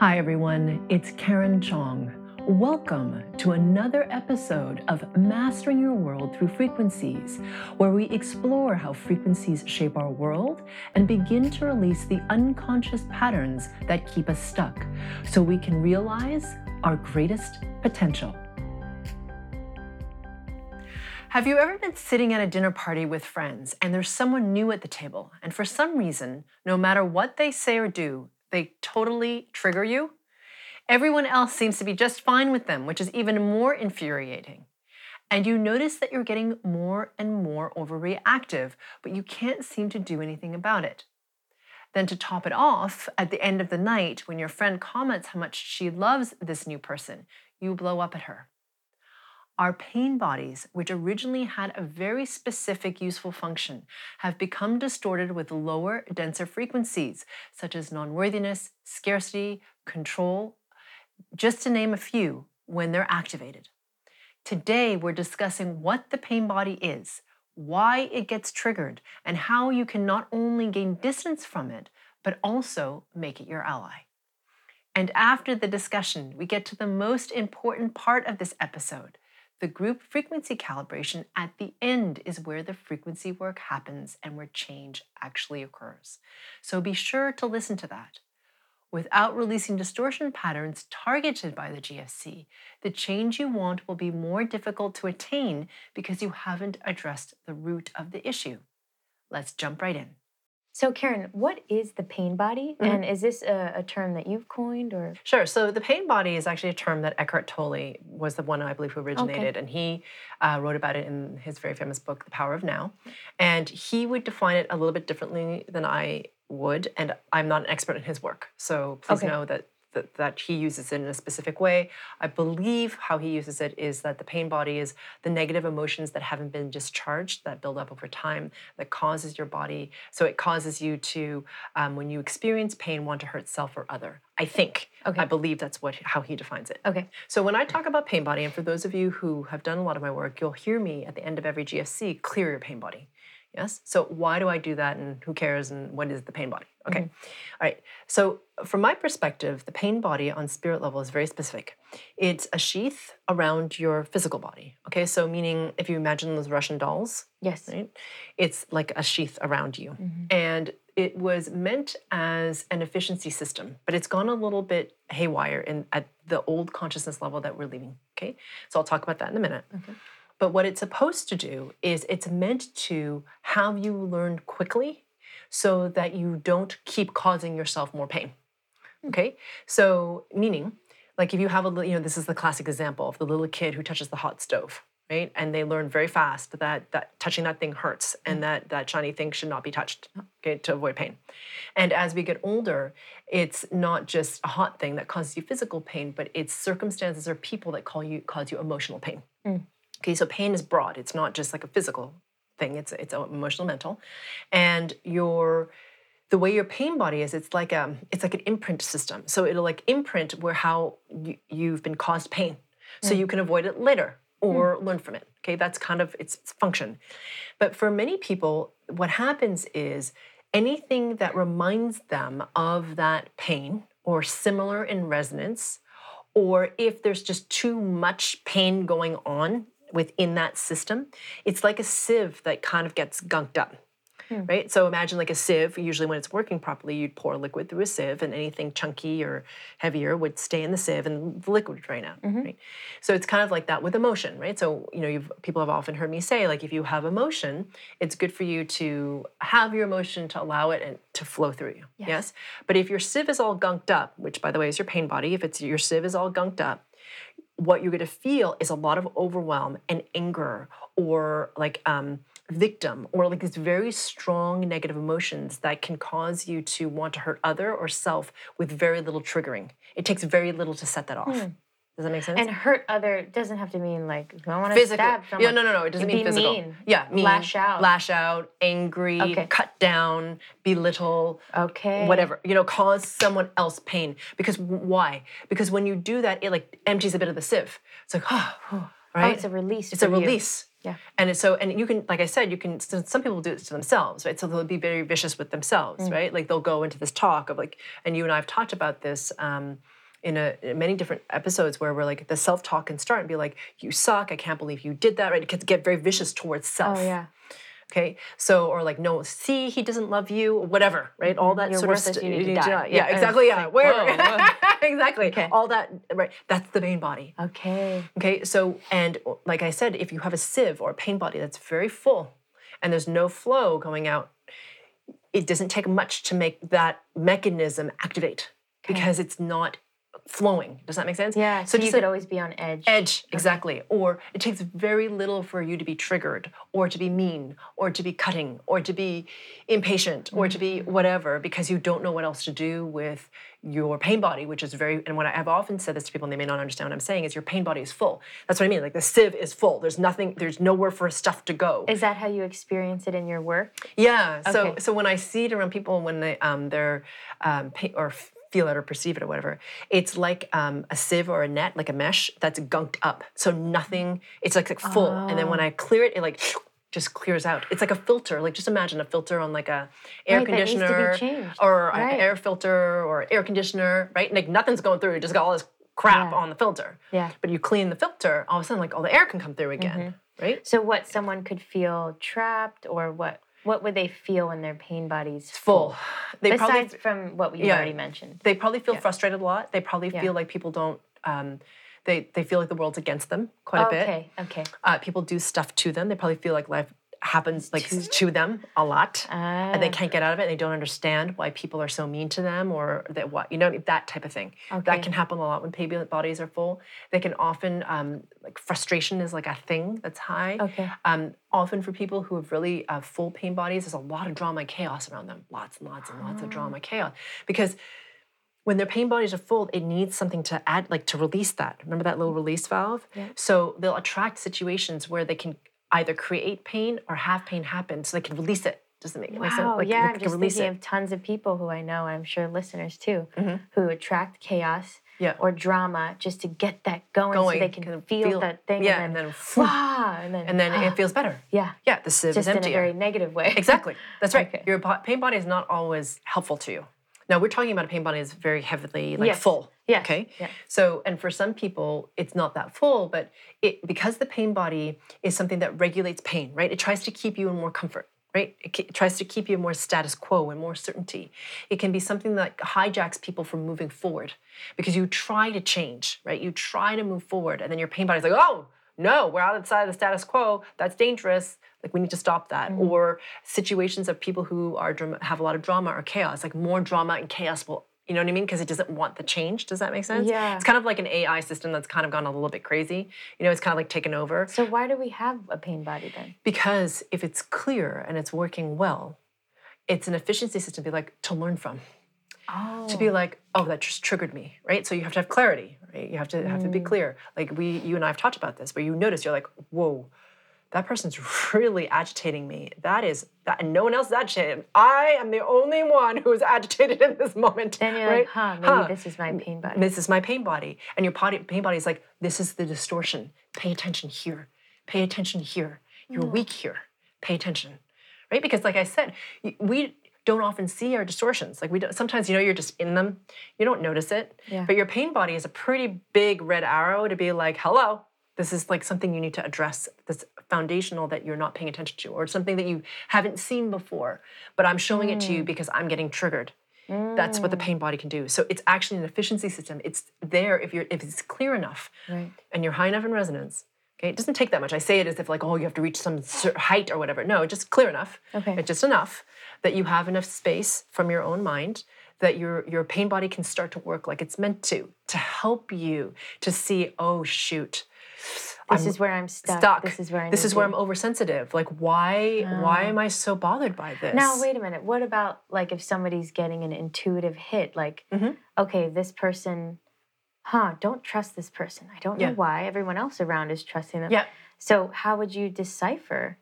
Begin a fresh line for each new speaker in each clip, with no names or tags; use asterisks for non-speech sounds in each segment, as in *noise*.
Hi, everyone. It's Karen Chong. Welcome to another episode of Mastering Your World Through Frequencies, where we explore how frequencies shape our world and begin to release the unconscious patterns that keep us stuck so we can realize our greatest potential. Have you ever been sitting at a dinner party with friends and there's someone new at the table, and for some reason, no matter what they say or do, they totally trigger you? Everyone else seems to be just fine with them, which is even more infuriating. And you notice that you're getting more and more overreactive, but you can't seem to do anything about it. Then, to top it off, at the end of the night, when your friend comments how much she loves this new person, you blow up at her. Our pain bodies, which originally had a very specific useful function, have become distorted with lower, denser frequencies, such as non worthiness, scarcity, control, just to name a few, when they're activated. Today, we're discussing what the pain body is, why it gets triggered, and how you can not only gain distance from it, but also make it your ally. And after the discussion, we get to the most important part of this episode the group frequency calibration at the end is where the frequency work happens and where change actually occurs. So be sure to listen to that. Without releasing distortion patterns targeted by the GFC, the change you want will be more difficult to attain because you haven't addressed the root of the issue. Let's jump right in.
So, Karen, what is the pain body?
Mhm.
And is this a, a term that you've coined or?
Sure. So the pain body is actually a term that Eckhart Tolle was the one I believe who originated, and he uh, wrote about it in his very famous book, The Power of Now. And he would define it a little bit differently than I would, and I'm not an expert in his work, so please
Okay.
know that. That, that he uses it in a specific way. I believe how he uses it is that the pain body is the negative emotions that haven't been discharged that build up over time that causes your body. So it causes you to, um, when you experience pain, want to hurt self or other. I think.
Okay.
I believe that's what how he defines it.
Okay.
So when I talk about pain body, and for those of you who have done a lot of my work, you'll hear me at the end of every GFC clear your pain body. Yes. So why do I do that, and who cares, and what is the pain body? Okay. All right. So from my perspective, the pain body on spirit level is very specific. It's a sheath around your physical body. Okay. So meaning, if you imagine those Russian dolls,
Yes.
right? It's like a sheath around you.
Mhm.
And it was meant as an efficiency system, but it's gone a little bit haywire in at the old consciousness level that we're leaving. Okay. So I'll talk about that in a minute.
Okay.
But what it's supposed to do is it's meant to have you learn quickly so that you don't keep causing yourself more pain. Okay? So, meaning, like if you have a, you know, this is the classic example of the little kid who touches the hot stove, right? And they learn very fast that that touching that thing hurts and that that shiny thing should not be touched, okay, to avoid pain. And as we get older, it's not just a hot thing that causes you physical pain, but it's circumstances or people that call you cause you emotional pain.
Mm.
Okay, so pain is broad. It's not just like a physical thing. It's it's uh, emotional, mental, and your the way your pain body is. It's like um it's like an imprint system. So it'll like imprint where how you, you've been caused pain, so mm. you can avoid it later mm. or learn from it. Okay, that's kind of its, its function. But for many people, what happens is anything that reminds them of that pain or similar in resonance, or if there's just too much pain going on within that system, it's like a sieve that kind of gets gunked up.
Hmm.
Right? So imagine like a sieve, usually when it's working properly, you'd pour liquid through a sieve and anything chunky or heavier would stay in the sieve and the liquid would drain out.
Mhm.
Right? So it's kind of like that with emotion, right? So, you know, people have often heard me say, like, if you have emotion, it's good for you to have your emotion to allow it and to flow through you.
Yes.
yes? But if your sieve is all gunked up, which by the way is your pain body, if it's your sieve is all gunked up, what you're going to feel is a lot of overwhelm and anger or like um, victim or like these very strong negative emotions that can cause you to want to hurt other or self with very little triggering. It takes very little to set that off.
Hmm.
Does that make sense?
And hurt other doesn't have to mean like I want to stab someone.
Yeah, no, no, no. It doesn't mean physical.
mean.
Yeah, mean,
Lash out.
lash out, angry,
Okay.
cut down, belittle,
Okay.
whatever you know cause someone else pain because why because when you do that it like empties a bit of the sieve it's like oh *sighs*
Oh,
right
it's a release.
it's a
for you.
release
Yeah.
And it's so, and you can, like I said, you can. Some people do it to themselves, right? So they'll be very vicious with themselves,
Mm.
right? Like they'll go into this talk of like, and you and I have talked about this um, in, a, in many different episodes where we're like the self talk can start and be like, "You suck! I can't believe you did that!" Right? It can get very vicious towards oh, self.
Oh yeah.
Okay. So or like, no, see, he doesn't love you, or whatever, right? All that sort of st-
you need to die. Yeah,
Yeah, exactly. Yeah.
like,
Where? *laughs* exactly.
Okay.
All that. Right. That's the pain body.
Okay.
Okay, so and like I said, if you have a sieve or a pain body that's very full and there's no flow going out, it doesn't take much to make that mechanism activate because it's not flowing. Does that make sense?
Yeah. So, you could
a-
always be on edge.
edge exactly or it takes very little for you to be triggered or to be mean or to be cutting or to be impatient or to be whatever because you don't know what else to do with your pain body which is very and what i've often said this to people and they may not understand what i'm saying is your pain body is full that's what i mean like the sieve is full there's nothing there's nowhere for stuff to go
Is that how you experience it in your work?
yeah. So
Okay.
so when I see it around people when they um they're um pa- or feel it or perceive it or whatever, it's like um, a sieve or a net, like a mesh that's gunked up. So nothing. It's like, like full, and then
Oh.
when I clear it, it like just clears out. It's like a filter. Like just imagine a filter on like a air
Right, that needs to be
conditioner or
Right.
an air filter or air conditioner, right? Like nothing's going through. You just got all this crap
Yeah.
on the filter.
Yeah.
But you clean the filter, all of a sudden, like all the air can come through again,
Mm-hmm.
right?
So what someone could feel trapped or what what would they feel when their pain body's
Full. They probably
Besides from what we
Yeah.
already mentioned.
they probably feel frustrated a lot. They probably
Yeah.
feel like people don't. Um, they they feel like the world's against them quite a bit.
Okay, okay.
Uh, people do stuff to them. They probably feel like life happens like to, them a lot, and they
Ah.
can't get out of it. and They don't understand why people are so mean to them, or that what you know that type of thing.
Okay.
That can happen a lot when pain bodies are full. They can often um, like frustration is like a thing that's high.
Okay.
Um, often for people who have really uh, full pain bodies, there's a lot of drama and chaos around them. Lots and lots and lots of
Ah.
drama, chaos, because when their pain bodies are full, it needs something to add, like to release that. Remember that little release valve? So they'll attract situations where they can either create pain or have pain happen, so they can release it. Does that make, make sense?
Wow,
Like,
yeah, I'm just thinking
it. Mm-hmm.
of tons of people who I know, and I'm sure listeners too, who attract chaos
Yeah.
or drama just to get that going,
Going,
so they can
can
feel,
feel-
that thing
yeah,
and then,
and then
"Wah," and then,
and then it *gasps* feels better.
yeah,
Yeah, the sieve
just
is
in a very negative way.
Exactly. That's *laughs* right.
Okay.
Your pain body is not always helpful to you. Now we're talking about a pain body that's very heavily like
Yes.
full.
Yes.
Okay.
Yeah.
So and for some people it's not that full, but it because the pain body is something that regulates pain, right? It tries to keep you in more comfort. Right? It, it tries to keep you in more status quo and more certainty. It can be something that hijacks people from moving forward because you try to change, right? You try to move forward, and then your pain body's like, oh, no, we're outside of the status quo. That's dangerous. Like we need to stop that.
Mm-hmm.
Or situations of people who are have a lot of drama or chaos. Like more drama and chaos will, you know what I mean? Because it doesn't want the change. Does that make sense?
Yeah.
It's kind of like an AI system that's kind of gone a little bit crazy. You know, it's kind of like taken over.
So why do we have a pain body then?
Because if it's clear and it's working well, it's an efficiency system to be like to learn from
Oh,
to be like, oh, that just triggered me, right? So you have to have clarity, right? You have to have to
Mm.
be clear. Like we, you and I have talked about this, where you notice you're like, whoa, that person's *laughs* really agitating me. That is that, and no one else is agitated. I am the only one who is *laughs* agitated in this moment.
then you're
right?
like, huh, maybe this is my pain body.
This is my pain body, and your body, pain body is like, this is the distortion. Pay attention here. Pay attention here. You're mm. weak here. Pay attention, right? Because, like I said, we don't often see our distortions. Like we don't, sometimes, you know, you're just in them. You don't notice it.
Yeah.
But your pain body is a pretty big red arrow to be like, hello. This is like something you need to address. That's foundational that you're not paying attention to, or something that you haven't seen before. But I'm showing it to you mm. because I'm getting triggered. That's what the mm. pain body can do. So it's actually an efficiency system. It's there if you're if it's clear enough
Right.
and you're high enough in resonance. Okay, it doesn't take that much. I say it as if like, oh, you have to reach some height or whatever. No, just clear enough.
Okay.
It's just enough that you have enough space from your own mind that your your pain body can start to work like it's meant to to help you to see, oh shoot,
This
I'm
is where I'm stuck.
stuck.
This is where I
this is where
to.
I'm oversensitive. Like, why why am I so bothered by this?
Now, wait a minute. What about like if somebody's getting an intuitive hit? Like,
Mm-hmm.
okay, this person, huh, don't trust this person. I don't know why. Everyone else around is trusting them.
Yeah.
So, how would you decipher?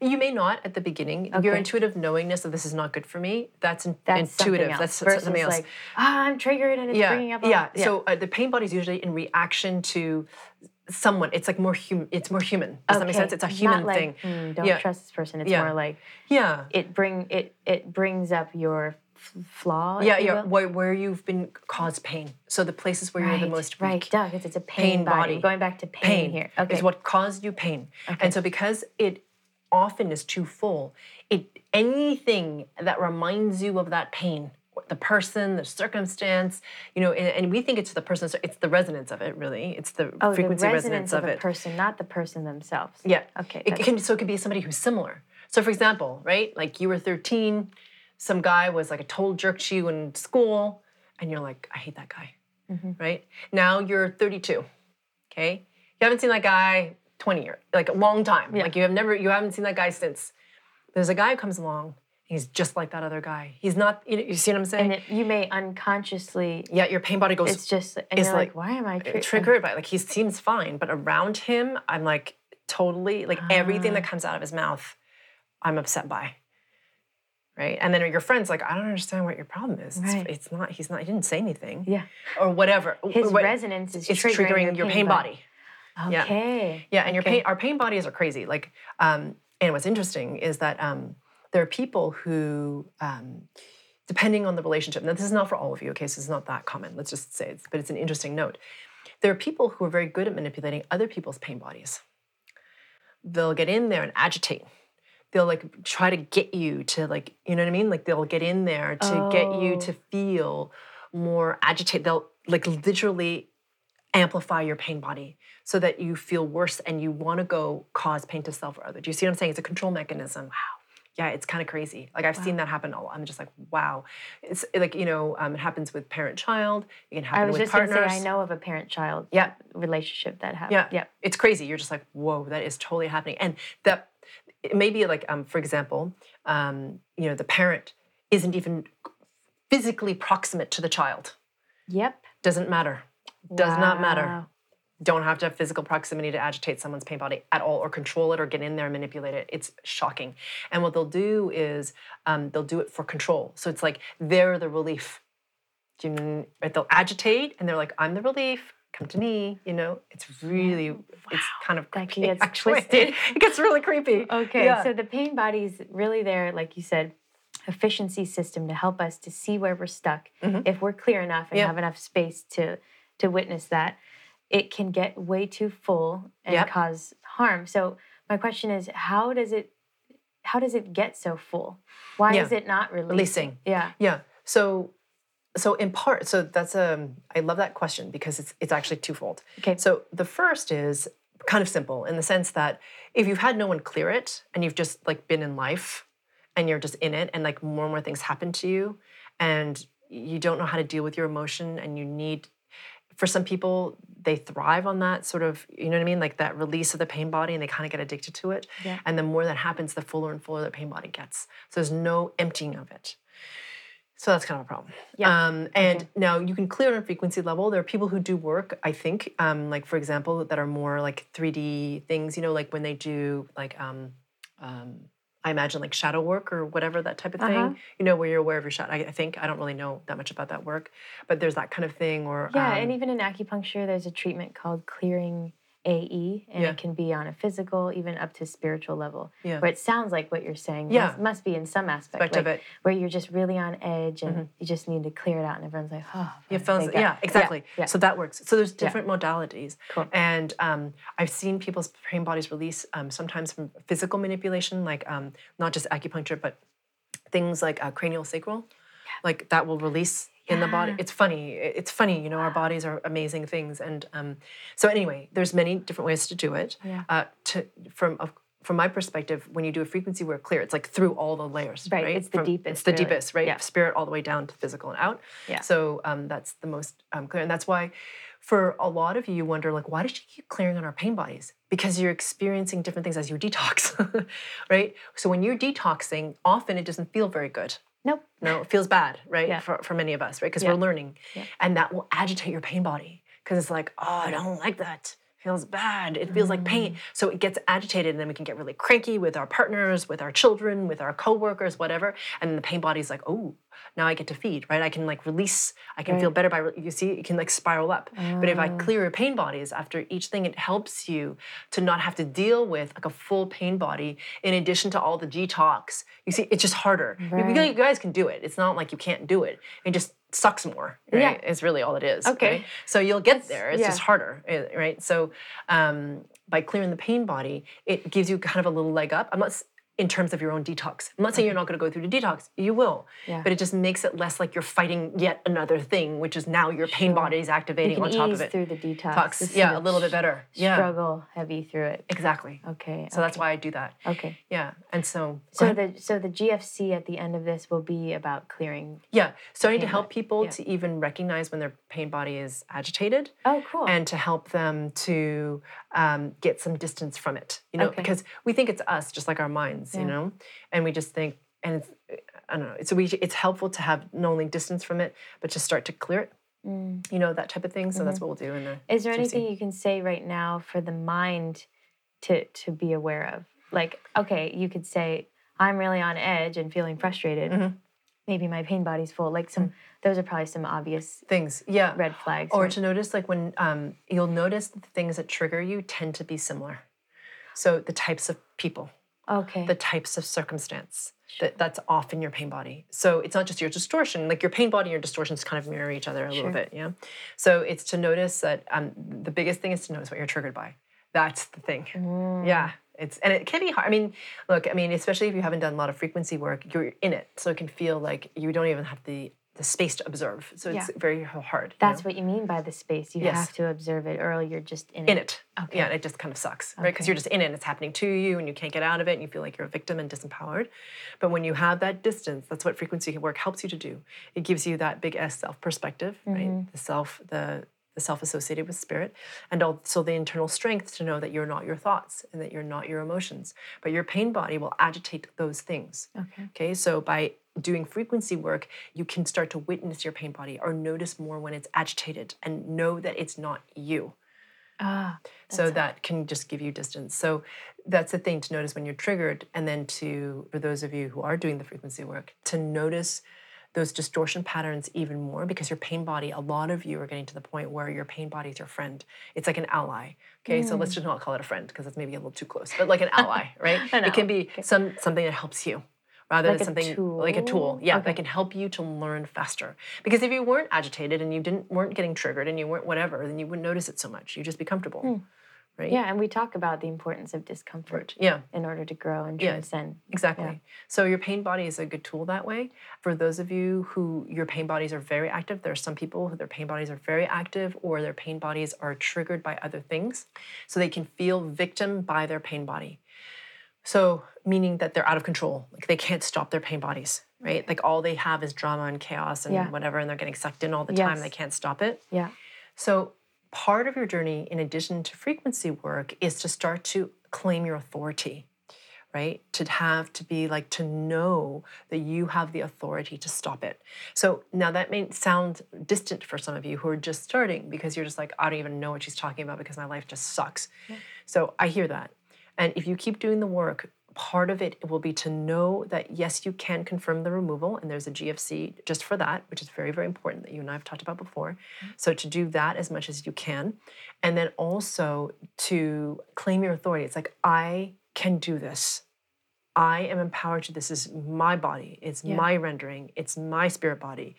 You may not at the beginning. Your intuitive knowingness that this is not good for me. That's, in-
That's something
intuitive.
else
That's something else.
like, ah, I'm triggered and it's
yeah,
bringing up. all-"
yeah. So uh, the pain body is usually in reaction to someone. It's like more human. It's more human. Does that make sense? It's a human
like,
thing.
"Hmm, don't
Yeah.
trust this person. It's
Yeah.
more like
Yeah.
it bring it it brings up your f- flaw.
Yeah, yeah. Where, where you've been caused pain. So the places where you're the most weak.
right, duh, 'cause it's a pain,
Pain
body.
body.
Going back to pain,
pain
here. Okay.
is what caused you pain. okay. And so because it often is too full, it anything that reminds you of that pain, the person, the circumstance, you know, and, and we think it's the person, so it's the resonance of it really. It's the
oh, the
frequency
resonance
resonance
of,
of it.
person, not the person themselves.
Yeah.
Okay.
It
that's-
can so it could be somebody who's similar. So for example, right? Like you were 13, some guy was like a total jerk to you in school, and you're like, I hate that guy.
Mm-hmm.
Right? Now you're 32. Okay? You haven't seen that guy 20 years, like a long time. Yeah. Like you have never you haven't seen that guy since. There's a guy who comes along, he's just like that other guy. He's not, you, know, you see what I'm saying?
and it, you may unconsciously.
yeah, your pain body goes
It's just,
it's
like,
like,
why am I tri-
triggered by like he seems fine, but around him, I'm like totally like everything
Ah.
that comes out of his mouth, I'm upset by. Right, and then your friends like, I don't understand what your problem is. It's,
Right.
it's not. He's not. He didn't say anything.
Yeah.
Or whatever.
His
What-
resonance is
It's
triggering,
triggering, your pain body. Yeah.
Okay.
Yeah, and your pain, our pain bodies are crazy. Like, um, and what's interesting is that um, there are people who, um, depending on the relationship. Now, this is not for all of you. Okay, so it's not that common. Let's just say it's, but it's an interesting note. There are people who are very good at manipulating other people's pain bodies. They'll get in there and agitate. They'll like try to get you to like, you know what I mean? Like they'll get in there to get you
Oh.
to feel more agitated. They'll like literally amplify your pain body so that you feel worse and you want to go cause pain to self or other. Do you see what I'm saying? It's a control mechanism. Wow. Yeah, it's kind of crazy. Like I've seen that happen a lot. I'm just like, wow. It's like, you know, um, it happens with parent-child. It can happen
I was
with
just going
partners.
to say, I know of a parent-child
Yeah.
relationship that happened.
Yeah.
Yeah.
It's crazy. You're just like, whoa, that is totally happening. And that maybe like, um, for example, um, you know, the parent isn't even physically proximate to the child.
Yep.
Doesn't matter. Does not matter.
Wow.
Don't have to have physical proximity to agitate someone's pain body at all or control it or get in there and manipulate it. It's shocking. And what they'll do is um, they'll do it for control. So it's like they're the relief. Do you know? They'll agitate and they're like, I'm the relief. Come to me. You know, it's really, it's kind of
That
creepy.
gets
actually.
twisted. *laughs*
it gets really creepy.
Okay,
Yeah.
so the pain body's really there, like you said, efficiency system to help us to see where we're stuck. If we're clear enough and
Mm-hmm. Yeah.
have enough space to to witness that, it can get way too full and
Yep.
cause harm. So my question is, how does it how does it get so full? Why
Yeah.
is it not releasing?
Releasing.
Yeah.
Yeah. So, so in part, so that's um, I love that question because it's it's actually twofold.
Okay.
So the first is kind of simple in the sense that if you've had no one clear it and you've just like been in life and you're just in it and like more and more things happen to you and you don't know how to deal with your emotion and you need for some people they thrive on that sort of you know what i mean? Like that release of the pain body and they kind of get addicted to it.
Yeah.
and the more that happens the fuller and fuller the pain body gets. So there's no emptying of it. So that's kind of a problem.
Yeah.
um, and now you can clear on frequency level. There are people who do work i think um, like for example that are more like 3d things you know like when they do like um, um, I imagine like shadow work or whatever that type of thing.
Uh-huh.
You know, where you're aware of your shadow. I, I think I don't really know that much about that work, but there's that kind of thing. Or
Yeah,
um,
and even in acupuncture, there's a treatment called clearing AE, and
Yeah.
it can be on a physical, even up to spiritual level,
Yeah.
where it sounds like what you're saying
Yeah.
must, must be in some aspect,
Aspect of it.
where you're just really on edge and you just need to clear it out, and everyone's like, oh,
Yeah, feels,
God."
yeah, exactly.
Yeah,
So that works. So there's different modalities,
Cool.
and um, I've seen people's pain bodies release um, sometimes from physical manipulation, like um, not just acupuncture, but things like uh, cranial sacral, like that will release in the body. It's funny. It's funny, you know. Our bodies are amazing things, and um, so anyway, there's many different ways to do it.
Yeah.
Uh, to from from my perspective, when you do a frequency where clear, it's like through all the layers.
Right,
Right.
it's the
From-
deepest,
It's the
really.
deepest, right?
Yeah.
Spirit all the way down to physical and out.
Yeah.
So um, that's the most um, clear, and that's why, for a lot of you, you wonder like, why did you keep clearing on our pain bodies? Because you're experiencing different things as you detox, *laughs* right? So when you're detoxing, often it doesn't feel very good.
Nope.
No, it feels bad, right?
Yeah.
For, for many of us, right? Because
Yeah.
we're learning.
Yeah.
And that will agitate your pain body because it's like, oh, I don't like that. Feels bad. It feels like pain. So it gets agitated, and then we can get really cranky with our partners, with our children, with our coworkers, whatever. And the pain body's like, oh, now I get to feed, right? I can like release. I can feel better by re- you see, it can like spiral up. But if I
Ah.
clear your pain bodies after each thing, it helps you to not have to deal with like a full pain body in addition to all the detox. You see, it's just harder. You- You, you guys can do it. It's not like you can't do it. It just sucks more. Right?
Yeah.
Is really all it is.
Okay.
right? So you'll get there. It's
yeah.
just harder, eh, right? So um, by clearing the pain body, it gives you kind of a little leg up. I'm not in terms of your own detox. I'm not saying you're not going to go through the detox. You will,
Yeah.
but it just makes it less like you're fighting yet another thing, which is now your pain
Sure.
body is activating on top of it.
through the detox.
Tox- yeah, a little bit better. Yeah,
Struggle heavy through it.
exactly.
Okay.
So that's why I do that.
Okay.
Yeah, and so
So the so the GFC at the end of this will be about clearing.
yeah, starting to help people
yeah.
to even recognize when their pain body is agitated.
Oh, cool.
and to help them to um, get some distance from it you know
Okay.
because we think it's us just like our minds you know and we just think and it's i don't know so we it's helpful to have not only distance from it but to start to clear it
Mm.
you know that type of thing so that's what we'll do in the
Is there anything you can say right now for the mind to to be aware of? Like, okay, you could say, I'm really on edge and feeling frustrated.
Mhm.
Maybe my pain body's full. Like some those are probably some obvious
things yeah
red flags.
or
right?
to notice like when um, you'll notice the things that trigger you tend to be similar so the types of people
okay.
the types of circumstance that that's often your pain body so it's not just your distortion like your pain body and your distortions kind of mirror each other a
Sure.
little bit yeah so it's to notice that um, the biggest thing is to notice what you're triggered by that's the thing
Mm.
yeah it's and it can be hard i mean look i mean especially if you haven't done a lot of frequency work you're in it so it can feel like you don't even have the the space to observe so it's
Yeah.
very hard
That's
know?
what you mean by the space. You
Yes.
have to observe it, or you're just in,
in it.
Okay.
Yeah, and it just kind of sucks, right? Because you're just in it and it's happening to you and you can't get out of it and you feel like you're a victim and disempowered. But when you have that distance, that's what frequency work helps you to do. It gives you that big S self perspective, right? Mm-hmm. The self, the the self associated with spirit, and also the internal strength to know that you're not your thoughts and that you're not your emotions. But your pain body will agitate those things.
Okay.
Okay, so by doing frequency work, you can start to witness your pain body or notice more when it's agitated and know that it's not you
Ah,
so that can just give you distance so that's the thing to notice when you're triggered and then to for those of you who are doing the frequency work to notice those distortion patterns even more because your pain body a lot of you are getting to the point where your pain body is your friend. It's like an ally okay? So let's just not call it a friend because that's maybe a little too close but like an ally *laughs* right?
An
it can be some something that helps you rather
Like
than something like a tool
tool?
yeah
Okay.
that can help you to learn faster. Because if you weren't agitated and you didn't weren't getting triggered and you weren't whatever then you wouldn't notice it so much. You'd just be comfortable right
yeah, and we talk about the importance of discomfort
yeah
in order to grow and transcend. Yeah.
Exactly. So your pain body is a good tool that way. For those of you who your pain bodies are very active, there are some people who their pain bodies are very active or their pain bodies are triggered by other things. So they can feel victim by their pain body. So meaning that they're out of control. Like they can't stop their pain bodies, right? Like all they have is drama and chaos and
Yeah.
whatever, and they're getting sucked in all the time. They can't stop it.
Yeah.
So, part of your journey, in addition to frequency work, is to start to claim your authority, right? To have to be like to know that you have the authority to stop it. So, now that may sound distant for some of you who are just starting because you're just like, I don't even know what she's talking about because my life just sucks. So, I hear that. And if you keep doing the work, part of it will be to know that yes, you can confirm the removal, and there's a GFC just for that, which is very, very important that you and I have talked about before. Mm-hmm. So to do that as much as you can, and then also to claim your authority. It's like I can do this. I am empowered to this. This is my body. It's
Yeah.
my rendering. It's my spirit body.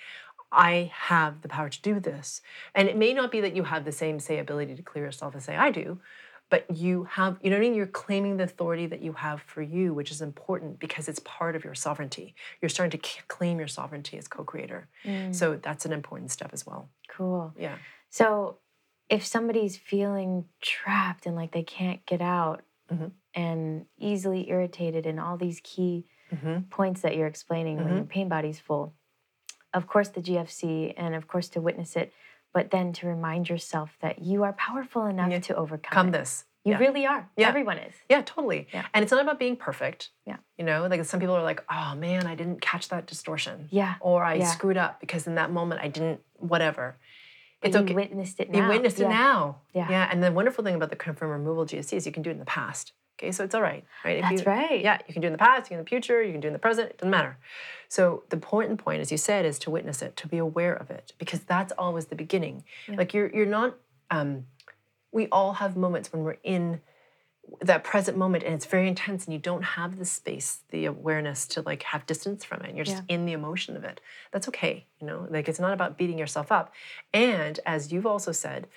I have the power to do this. And it may not be that you have the same, say, ability to clear yourself as say I do, but you have, you know what I mean? You're claiming the authority that you have for you, which is important because it's part of your sovereignty. You're starting to c- claim your sovereignty as co creator. So that's an important step as well.
Cool.
Yeah.
So, if somebody's feeling trapped and like they can't get out
Mhm.
and easily irritated and all these key
hmm
points that you're explaining when your pain body's full, of course, the GFC and of course to witness it, but then to remind yourself that you are powerful enough
Yeah.
to overcome
Come
it.
this.
You
yeah.
really are.
Yeah.
Everyone is.
Yeah, totally.
Yeah.
And it's not about being perfect.
Yeah.
You know, like some people are like, oh man, I didn't catch that distortion.
Yeah.
Or I
Yeah.
screwed up because in that moment I didn't, whatever.
But
It's
you
okay.
witnessed it now.
You witnessed it now.
Yeah.
Yeah. And the wonderful thing about the confirm removal GFC is you can do it in the past. Okay. So it's all right. Right. If
That's
you,
right.
Yeah. You can do it in the past, you can do it in the future, you can do it in the present. It doesn't matter. So the important point, as you said, is to witness it, to be aware of it, because that's always the beginning. Like you're you're not um we all have moments when we're in that present moment and it's very intense and you don't have the space the awareness to like have distance from it. You're just in the emotion of it. That's okay you know? Like it's not about beating yourself up. And as you've also said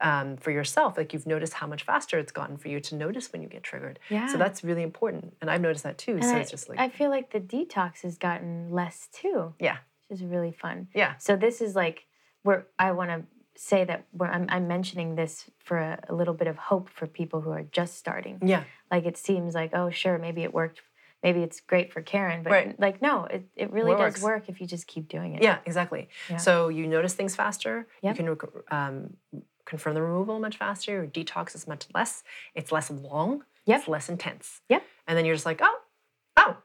um, for yourself like you've noticed how much faster it's gotten for you to notice when you get triggered.
Yeah.
so that's really important and i've noticed that too
And
so
I,
it's just like
I feel like the detox has gotten less too,
yeah.
which is really fun.
yeah.
So this is like where I want to say that where I'm, I'm mentioning this for a, a little bit of hope for people who are just starting.
yeah
Like it seems like oh sure maybe it worked, maybe it's great for Karen, but
Right.
like no, it, it really
What
does work if you just keep doing it.
yeah exactly
Yeah.
so you notice things faster
Yep.
you can um, confirm the removal much faster your detox is much less it's less long
Yep.
it's less intense
Yep.
and then you're just like oh oh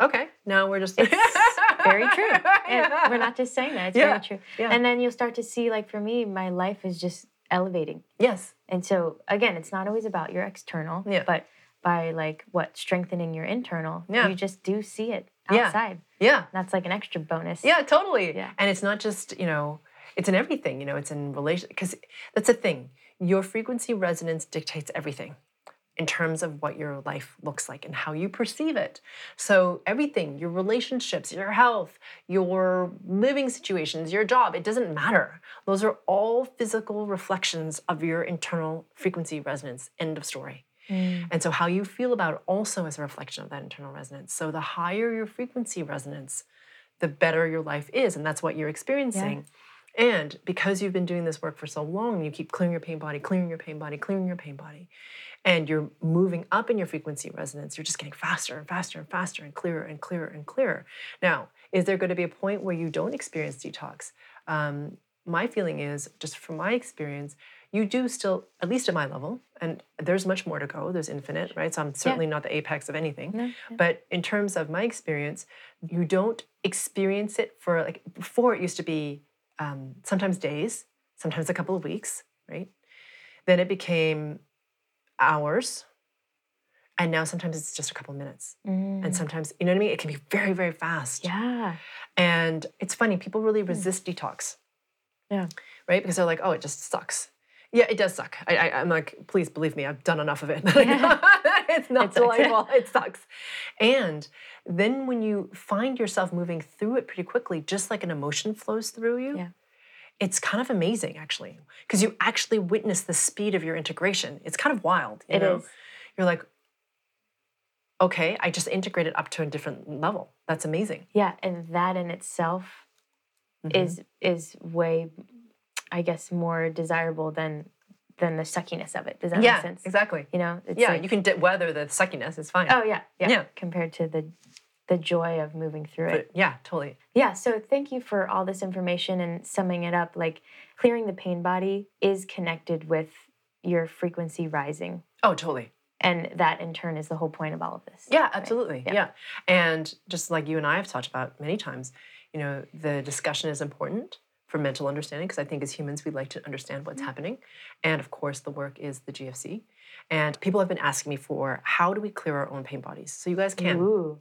okay now we're just *laughs*
very true. *laughs* And
Yeah.
we're not just saying that; it's
Yeah.
very true.
Yeah.
And then you'll start to see, like for me, my life is just elevating.
yes
And so again, it's not always about your external,
Yeah.
but by like what strengthening your internal,
Yeah.
you just do see it
Yeah.
outside.
yeah
That's like an extra bonus.
yeah totally
Yeah.
and it's not just you know it's in everything you know it's in relation because that's the thing your frequency resonance dictates everything in terms of what your life looks like and how you perceive it. So, everything, your relationships, your health, your living situations, your job, it doesn't matter. Those are all physical reflections of your internal frequency resonance. End of story.
Mm.
And so, how you feel about it also is a reflection of that internal resonance. So, the higher your frequency resonance, the better your life is. And that's what you're experiencing. And because you've been doing this work for so long, you keep clearing your pain body, clearing your pain body, clearing your pain body, and you're moving up in your frequency resonance, you're just getting faster and faster and faster and clearer and clearer and clearer. Now, is there going to be a point where you don't experience detox? Um, my feeling is, just from my experience, you do still, at least at my level, and there's much more to go, there's infinite, right? So I'm certainly not the apex of anything.
No,
But in terms of my experience, you don't experience it for like before it used to be um, sometimes days, sometimes a couple of weeks, right? Then it became hours. And now sometimes it's just a couple of minutes.
Mm.
And sometimes, you know what I mean? It can be very, very fast.
yeah.
And it's funny, people really resist detox,
Yeah.
right? Because they're like, oh, it just sucks. Yeah, it does suck. I, I'm like, please believe me, I've done enough of it. *laughs*
Yeah.
it's not
It
delightful. it sucks. And then when you find yourself moving through it pretty quickly, just like an emotion flows through you,
Yeah.
It's kind of amazing actually, because you actually witness the speed of your integration. It's kind of wild. You
It
know?
is.
You're like, okay, I just integrated up to a different level. That's amazing.
Yeah. And that in itself
Mhm.
is is way, I guess, more desirable than than the suckiness of it. Does that
yeah,
make sense?
exactly.
You know, it's
yeah,
like-
you can di- weather the suckiness. It's fine.
Oh yeah, yeah,
Yeah.
Compared to the the joy of moving through it.
But yeah, totally.
Yeah, so thank you for all this information and summing it up. Like clearing the pain body is connected with your frequency rising.
Oh, totally.
And that in turn is the whole point of all of this.
Yeah, absolutely.
Yeah.
Yeah. And just like you and I have talked about many times, you know, the discussion is important for mental understanding because I think as humans we like to understand what's mm-hmm. happening. And of course, the work is the GFC. And people have been asking me for how do we clear our own pain bodies? So you guys can.
Ooh.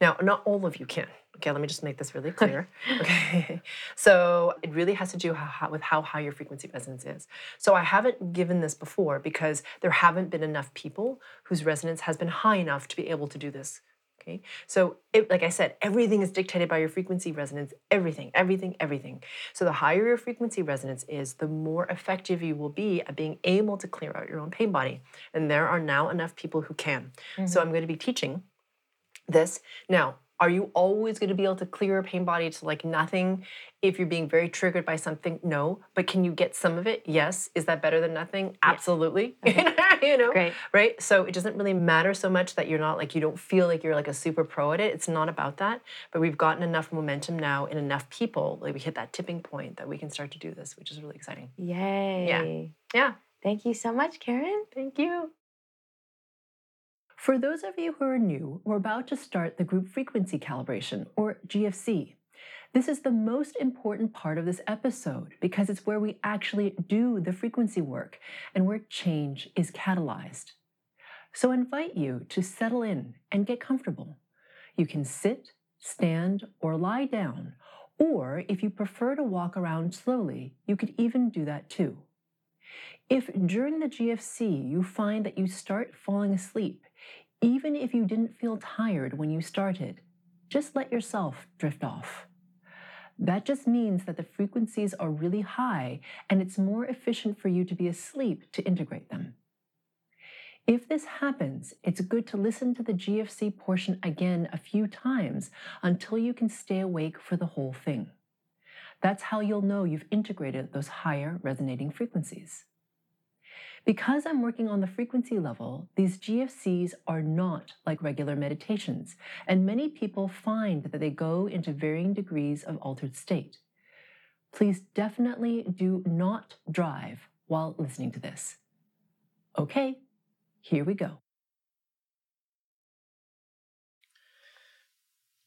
Now, not all of you can. Okay, let me just make this really clear. *laughs* okay, so it really has to do how, how- with how high your frequency resonance is. So I haven't given this before because there haven't been enough people whose resonance has been high enough to be able to do this. Okay, so it, like I said, everything is dictated by your frequency resonance. Everything, everything, everything. So the higher your frequency resonance is, the more effective you will be at being able to clear out your own pain body. And there are now enough people who can. So mm-hmm. I'm going to be teaching this. Now, are you always going to be able to clear a pain body to like nothing if you're being very triggered by something? No. But can you get some of it? Yes. Is that better than nothing? Absolutely. *laughs* you know?
Great.
Right? So it doesn't really matter so much that you're not like, you don't feel like you're like a super pro at it. It's not about that. But we've gotten enough momentum now and enough people, like we hit that tipping point that we can start to do this, which is really exciting.
Yay.
Yeah. Yeah.
Thank you so much, Karen.
Thank you. For those of you who are new, we're about to start the group frequency calibration, or GFC.
This is the most important part of this episode because it's where we actually do the frequency work and where change is catalyzed. So I invite you to settle in and get comfortable. You can sit, stand, or lie down, or if you prefer to walk around slowly, you could even do that too. If during the GFC you find that you start falling asleep, even if you didn't feel tired when you started, just let yourself drift off. That just means that the frequencies are really high and it's more efficient for you to be asleep to integrate them. If this happens, it's good to listen to the GFC portion again a few times until you can stay awake for the whole thing. That's how you'll know you've integrated those higher resonating frequencies. Because I'm working on the frequency level, these GFCs are not like regular meditations, and many people find that they go into varying degrees of altered state. Please definitely do not drive while listening to this. Okay, here we go.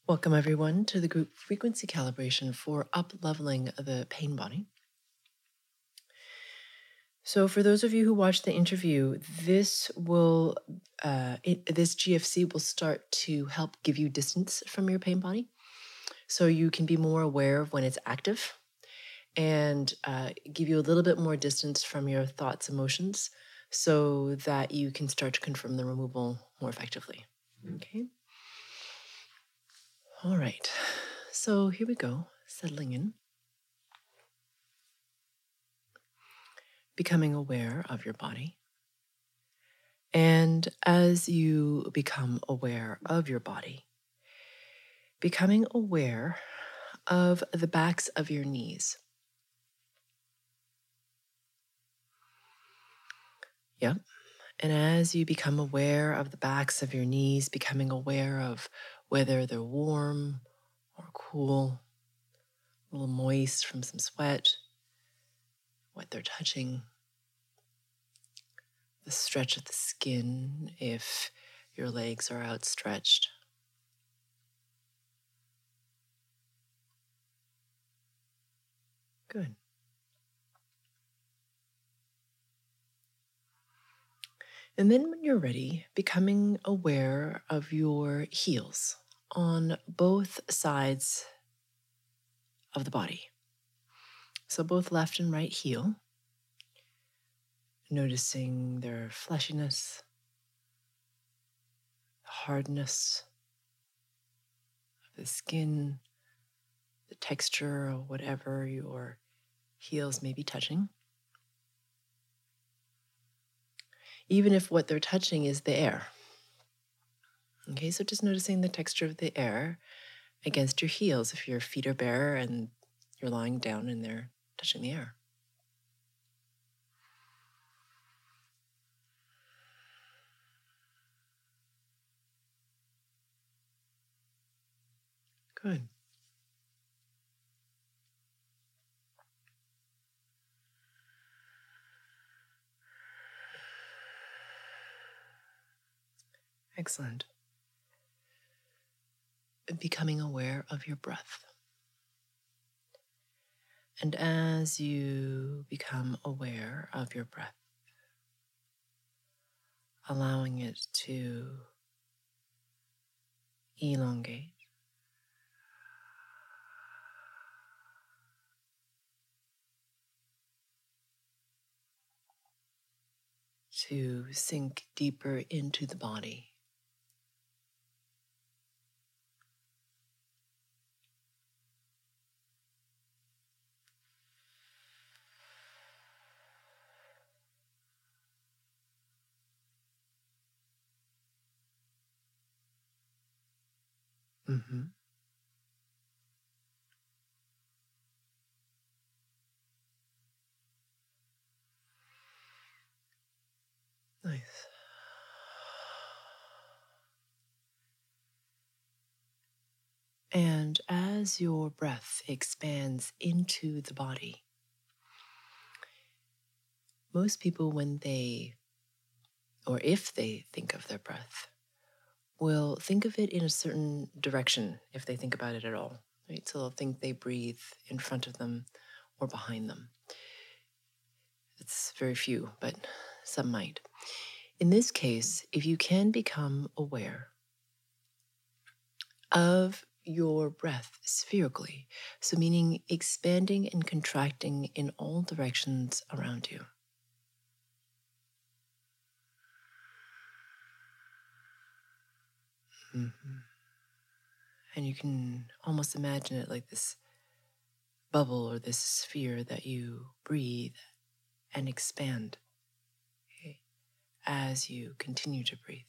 Welcome, everyone, to the group frequency calibration for up leveling the pain body. So, for those of you who watched the interview, this will uh, it, this GFC will start to help give you distance from your pain body, so you can be more aware of when it's active, and uh, give you a little bit more distance from your thoughts, emotions, so that you can start to confirm the removal more effectively. Okay. All right. So here we go, settling in. Becoming aware of your body. And as you become aware of your body, becoming aware of the backs of your knees. Yep. And as you become aware of the backs of your knees, becoming aware of whether they're warm or cool, a little moist from some sweat, what they're touching, the stretch of the skin if your legs are outstretched. Good. And then, when you're ready, becoming aware of your heels on both sides of the body. So both left and right heel. Noticing their fleshiness, the hardness of the skin, the texture, or whatever your heels may be touching. Even if what they're touching is the air. Okay, so just noticing the texture of the air against your heels if your feet are bare and you're lying down and they're touching the air. Good. Excellent. Becoming aware of your breath. And as you become aware of your breath, allowing it to elongate, to sink deeper into the body. Mm-hmm. Nice. And as your breath expands into the body, most people, when they, or if they think of their breath, will think of it in a certain direction if they think about it at all. right? So they'll think they breathe in front of them or behind them. It's very few, but some might. In this case, if you can become aware of your breath spherically, so meaning expanding and contracting in all directions around you. Mm-hmm. And you can almost imagine it like this bubble or this sphere that you breathe and expand okay, as you continue to breathe.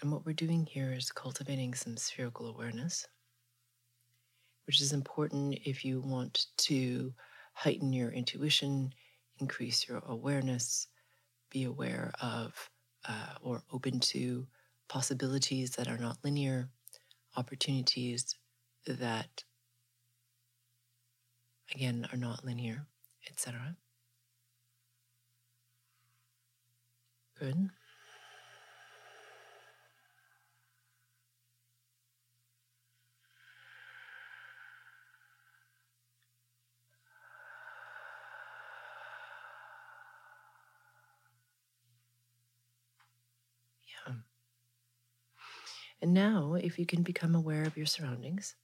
And what we're doing here is cultivating some spherical awareness, which is important if you want to heighten your intuition, increase your awareness, be aware of uh, or open to possibilities that are not linear, opportunities that, again, are not linear, etc. Good. And now, if you can become aware of your surroundings,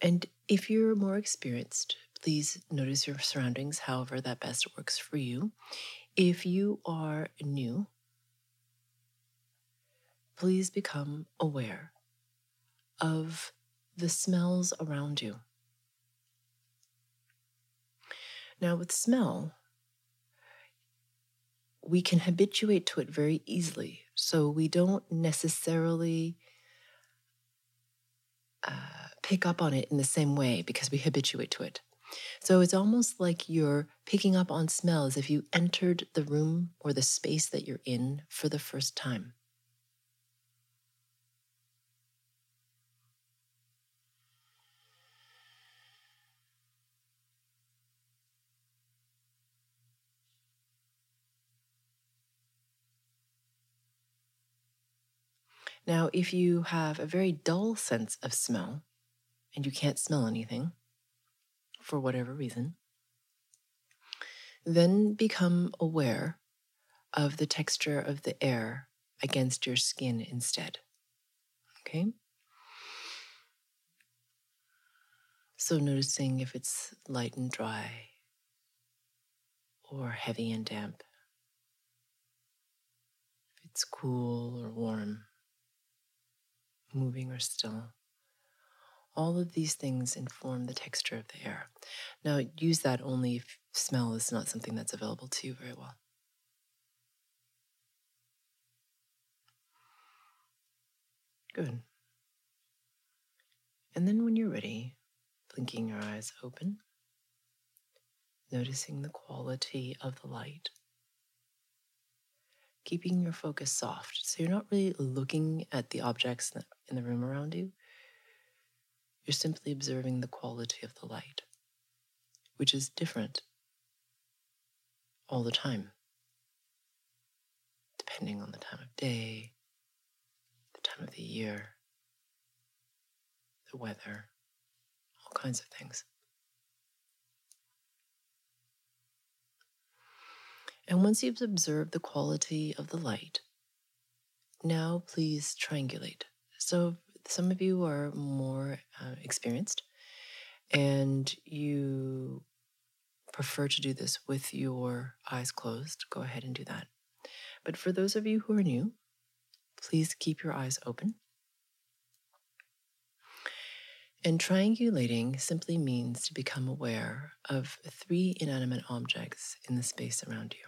and if you're more experienced, please notice your surroundings however that best works for you. If you are new, please become aware of the smells around you. Now, with smell, we can habituate to it very easily. So we don't necessarily uh, pick up on it in the same way because we habituate to it. So it's almost like you're picking up on smells if you entered the room or the space that you're in for the first time. Now, if you have a very dull sense of smell and you can't smell anything for whatever reason, then become aware of the texture of the air against your skin instead. Okay? So, noticing if it's light and dry or heavy and damp, if it's cool or warm moving or still. All of these things inform the texture of the air. Now, use that only if smell is not something that's available to you very well. Good. And then when you're ready, blinking your eyes open, noticing the quality of the light keeping your focus soft. So you're not really looking at the objects in the room around you. You're simply observing the quality of the light, which is different all the time, depending on the time of day, the time of the year, the weather, all kinds of things. And once you've observed the quality of the light, now please triangulate. So, some of you are more uh, experienced and you prefer to do this with your eyes closed. Go ahead and do that. But for those of you who are new, please keep your eyes open. And triangulating simply means to become aware of three inanimate objects in the space around you.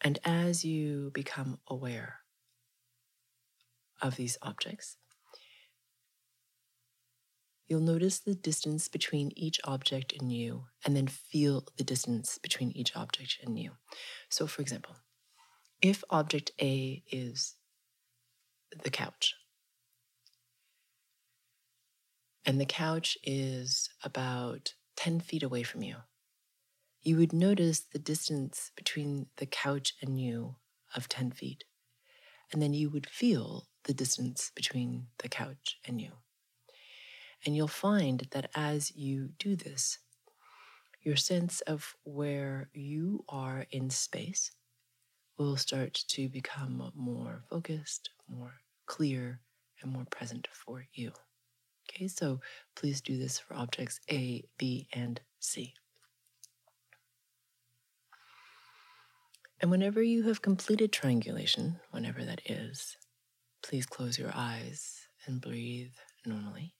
And as you become aware of these objects, you'll notice the distance between each object and you, and then feel the distance between each object and you. So, for example, if object A is the couch, and the couch is about 10 feet away from you, you would notice the distance between the couch and you of 10 feet. And then you would feel the distance between the couch and you. And you'll find that as you do this, your sense of where you are in space will start to become more focused, more clear, and more present for you. Okay, so please do this for objects A, B, and C. And whenever you have completed triangulation, whenever that is, please close your eyes and breathe normally.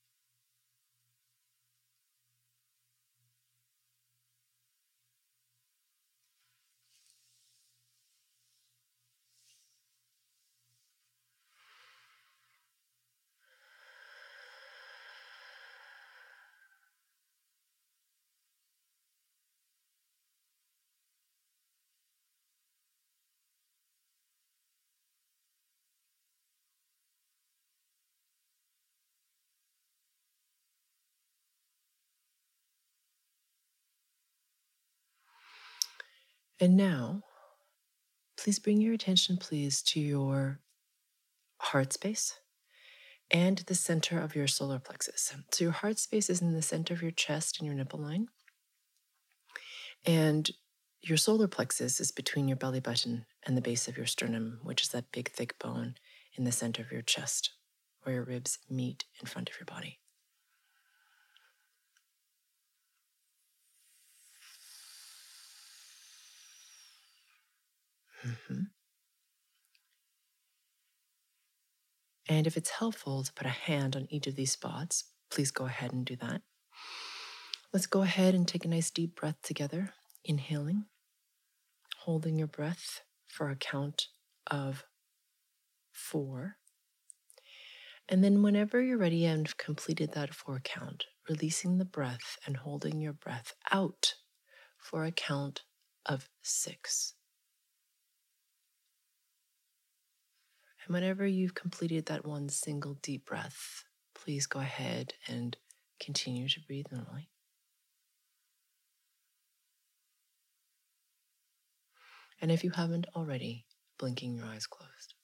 And now, please bring your attention, please, to your heart space and the center of your solar plexus. So, your heart space is in the center of your chest and your nipple line. And your solar plexus is between your belly button and the base of your sternum, which is that big, thick bone in the center of your chest where your ribs meet in front of your body. Mm-hmm. And if it's helpful to put a hand on each of these spots, please go ahead and do that. Let's go ahead and take a nice deep breath together, inhaling, holding your breath for a count of four. And then, whenever you're ready and completed that four count, releasing the breath and holding your breath out for a count of six. And whenever you've completed that one single deep breath, please go ahead and continue to breathe normally. And if you haven't already, blinking your eyes closed.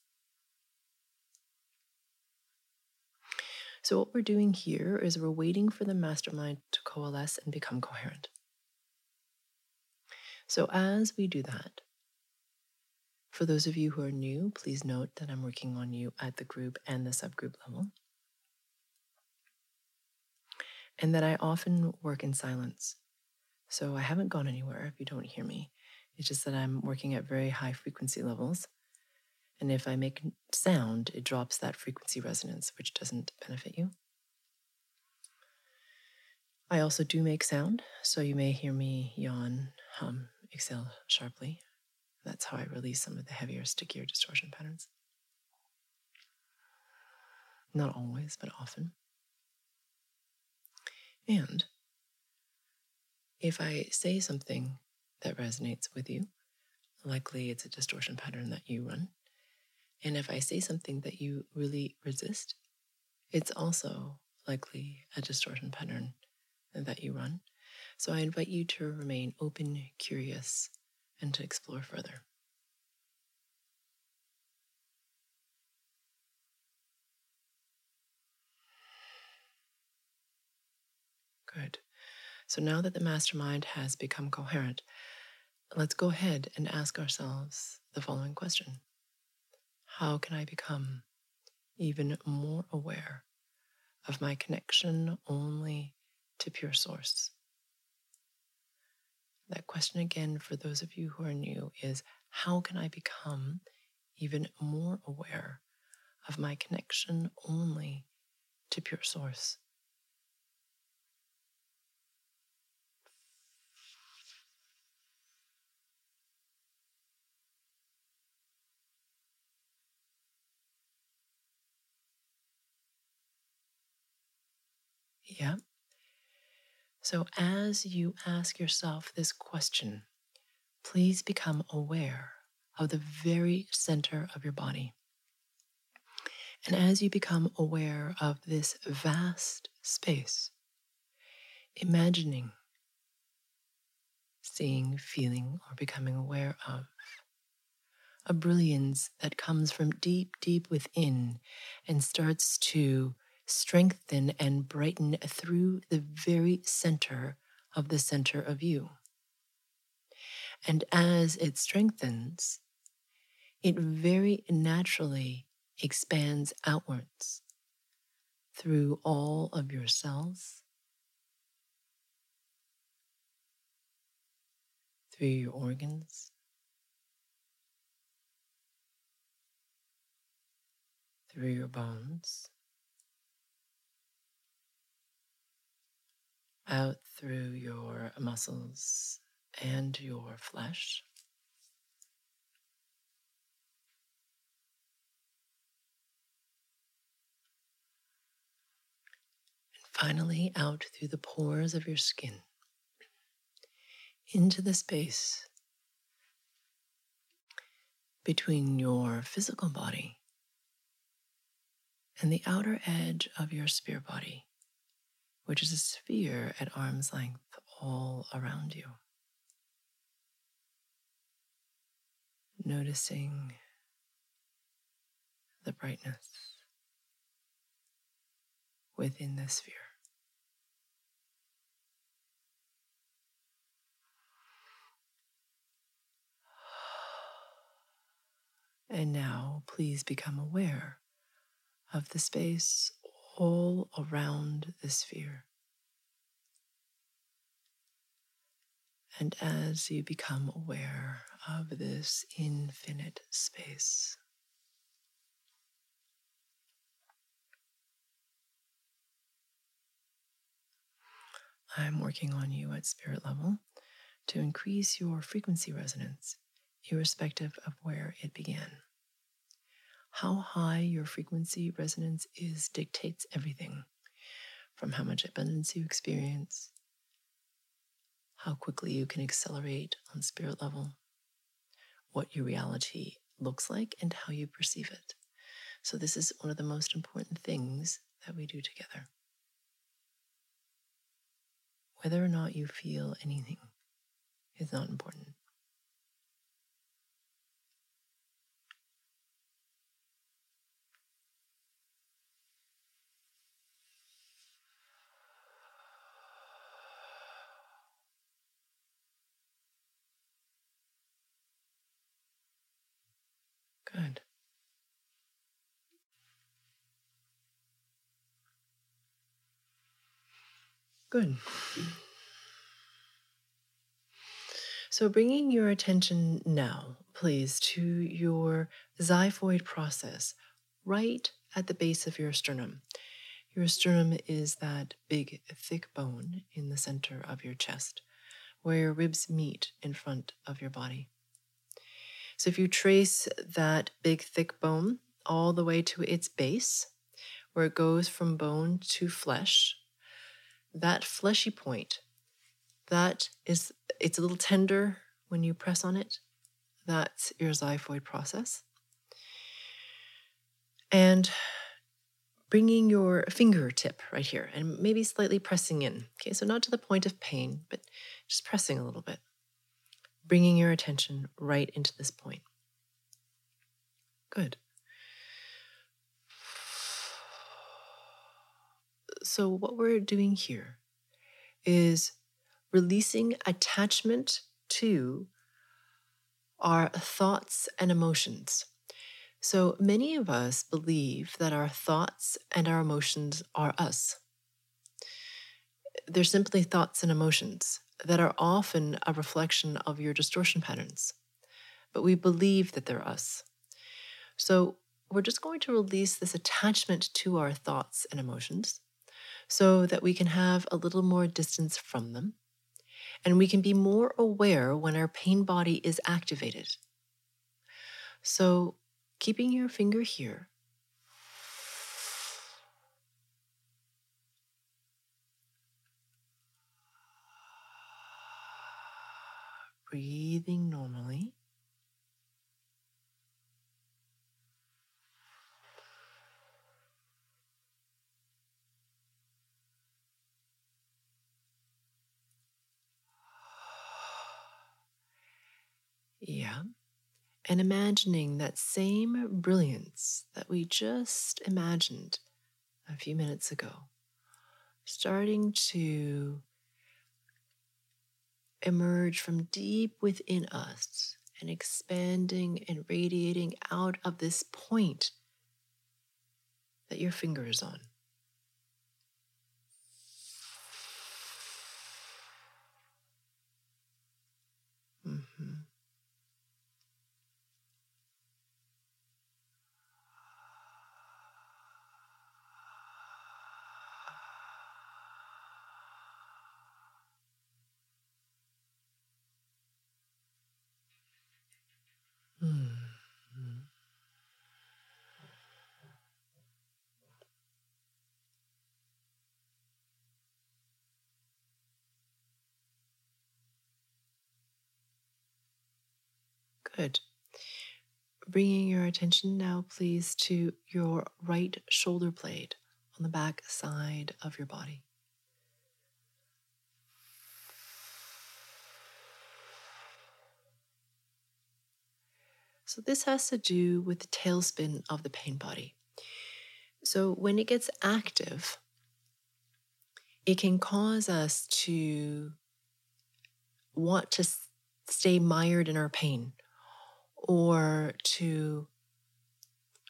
So, what we're doing here is we're waiting for the mastermind to coalesce and become coherent. So, as we do that, for those of you who are new, please note that I'm working on you at the group and the subgroup level. And that I often work in silence. So I haven't gone anywhere if you don't hear me. It's just that I'm working at very high frequency levels. And if I make sound, it drops that frequency resonance, which doesn't benefit you. I also do make sound, so you may hear me yawn, hum, exhale sharply that's how I release some of the heavier, stickier distortion patterns. Not always, but often. And if I say something that resonates with you, likely it's a distortion pattern that you run. And if I say something that you really resist, it's also likely a distortion pattern that you run. So I invite you to remain open, curious, and to explore further. Good. So now that the mastermind has become coherent, let's go ahead and ask ourselves the following question How can I become even more aware of my connection only to pure source? That question again, for those of you who are new, is how can I become even more aware of my connection only to pure source? Yeah. So, as you ask yourself this question, please become aware of the very center of your body. And as you become aware of this vast space, imagining, seeing, feeling, or becoming aware of a brilliance that comes from deep, deep within and starts to strengthen and brighten through the very center of the center of you. And as it strengthens, it very naturally expands outwards through all of your cells, through your organs, through your bones, out through your muscles and your flesh. And finally out through the pores of your skin into the space between your physical body and the outer edge of your spirit body, which is a sphere at arm's length all around you. Noticing the brightness within the sphere. And now, please become aware of the space all around the sphere. And as you become aware of this infinite space, I'm working on you at spirit level to increase your frequency resonance irrespective of where it began. How high your frequency resonance is dictates everything from how much abundance you experience, how quickly you can accelerate on spirit level, what your reality looks like, and how you perceive it. So, this is one of the most important things that we do together. Whether or not you feel anything is not important. Good. Good. So, bringing your attention now, please, to your xiphoid process right at the base of your sternum. Your sternum is that big, thick bone in the center of your chest where your ribs meet in front of your body. So if you trace that big, thick bone all the way to its base, where it goes from bone to flesh, that fleshy point, that is, it's a little tender when you press on it. That's your xiphoid process. And bringing your fingertip right here and maybe slightly pressing in. Okay, so not to the point of pain, but just pressing a little bit bringing your attention right into this point. Good. So, what we're doing here is releasing attachment to our thoughts and emotions. So, many of us believe that our thoughts and our emotions are us. They're simply thoughts and emotions that are often a reflection of your distortion patterns, but we believe that they're us. So we're just going to release this attachment to our thoughts and emotions so that we can have a little more distance from them and we can be more aware when our pain body is activated. So, keeping your finger here breathing normally. And imagining that same brilliance that we just imagined a few minutes ago, starting to emerge from deep within us and expanding and radiating out of this point that your finger is on. Mm-hmm. Good. Bringing your attention now, please, to your right shoulder blade on the back side of your body. So, this has to do with the tailspin of the pain body. So, when it gets active, it can cause us to want to stay mired in our pain or to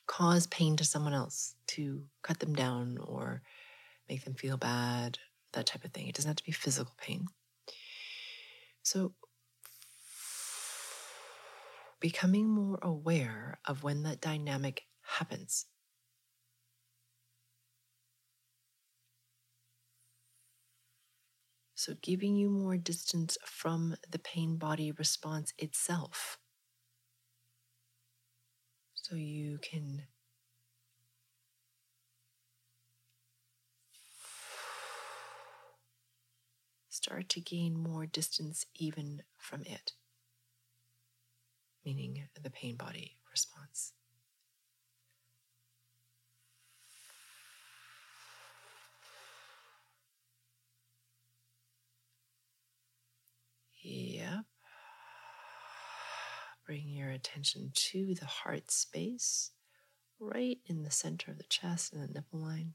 cause pain to someone else, to cut them down or make them feel bad, that type of thing. It doesn't have to be physical pain. So, becoming more aware of when that dynamic happens. So, giving you more distance from the pain body response itself so you can start to gain more distance even from it, meaning the pain body response. Bring your attention to the heart space, right in the center of the chest and the nipple line.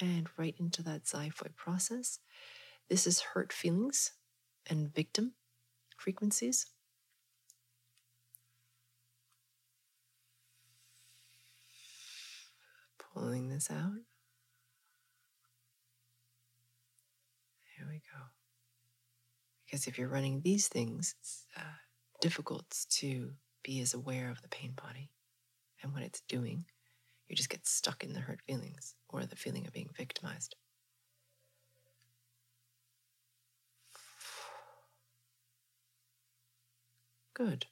And right into that xiphoid process. This is hurt feelings and victim frequencies. Pulling this out. Here we go. Because if you're running these things, it's uh, difficult to be as aware of the pain body and what it's doing. You just get stuck in the hurt feelings or the feeling of being victimized. Good.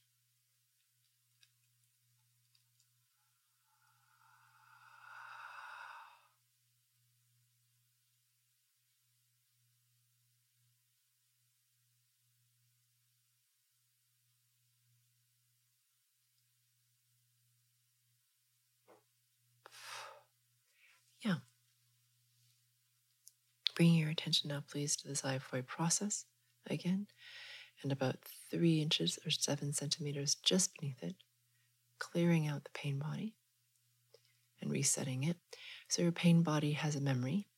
Yeah. Bringing your attention now, please, to the xiphoid process again, and about three inches or seven centimeters just beneath it, clearing out the pain body and resetting it. So your pain body has a memory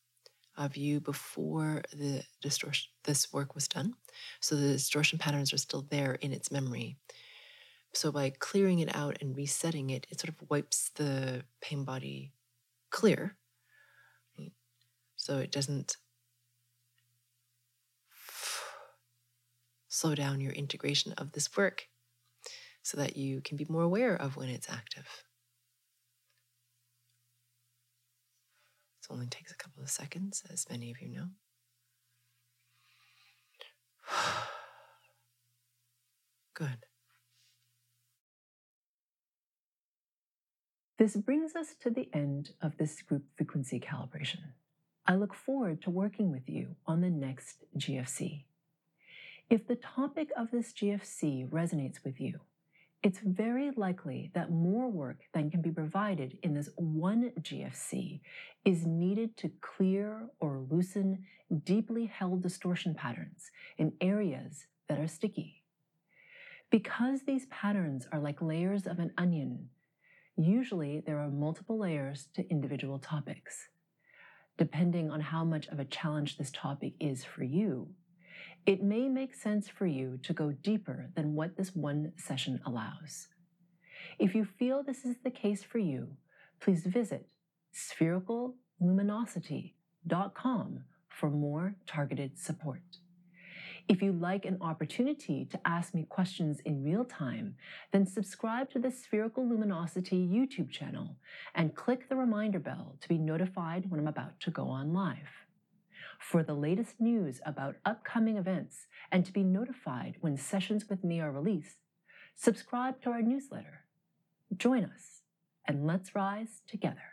of you before the distortion this work was done. So the distortion patterns are still there in its memory. So by clearing it out and resetting it, it sort of wipes the pain body clear so it doesn't slow down your integration of this work so that you can be more aware of when it's active. It only takes a couple of seconds, as many of you know. *sighs* Good.
This brings us to the end of this group frequency calibration. I look forward to working with you on the next GFC. If the topic of this GFC resonates with you, it's very likely that more work than can be provided in this one GFC is needed to clear or loosen deeply held distortion patterns in areas
that are sticky. Because these patterns are like layers of an onion, usually there are multiple layers to individual topics. Depending on how much of a challenge this topic is for you, it may make sense for you to go deeper than what this one session allows. If you feel this is the case for you, please visit sphericalluminosity.com for more targeted support. If you'd like an opportunity to ask me questions in real time, then subscribe to the Spherical Luminosity YouTube channel and click the reminder bell to be notified when I'm about to go on live. For the latest news about upcoming events and to be notified when sessions with me are released, subscribe to our newsletter. Join us and let's rise together.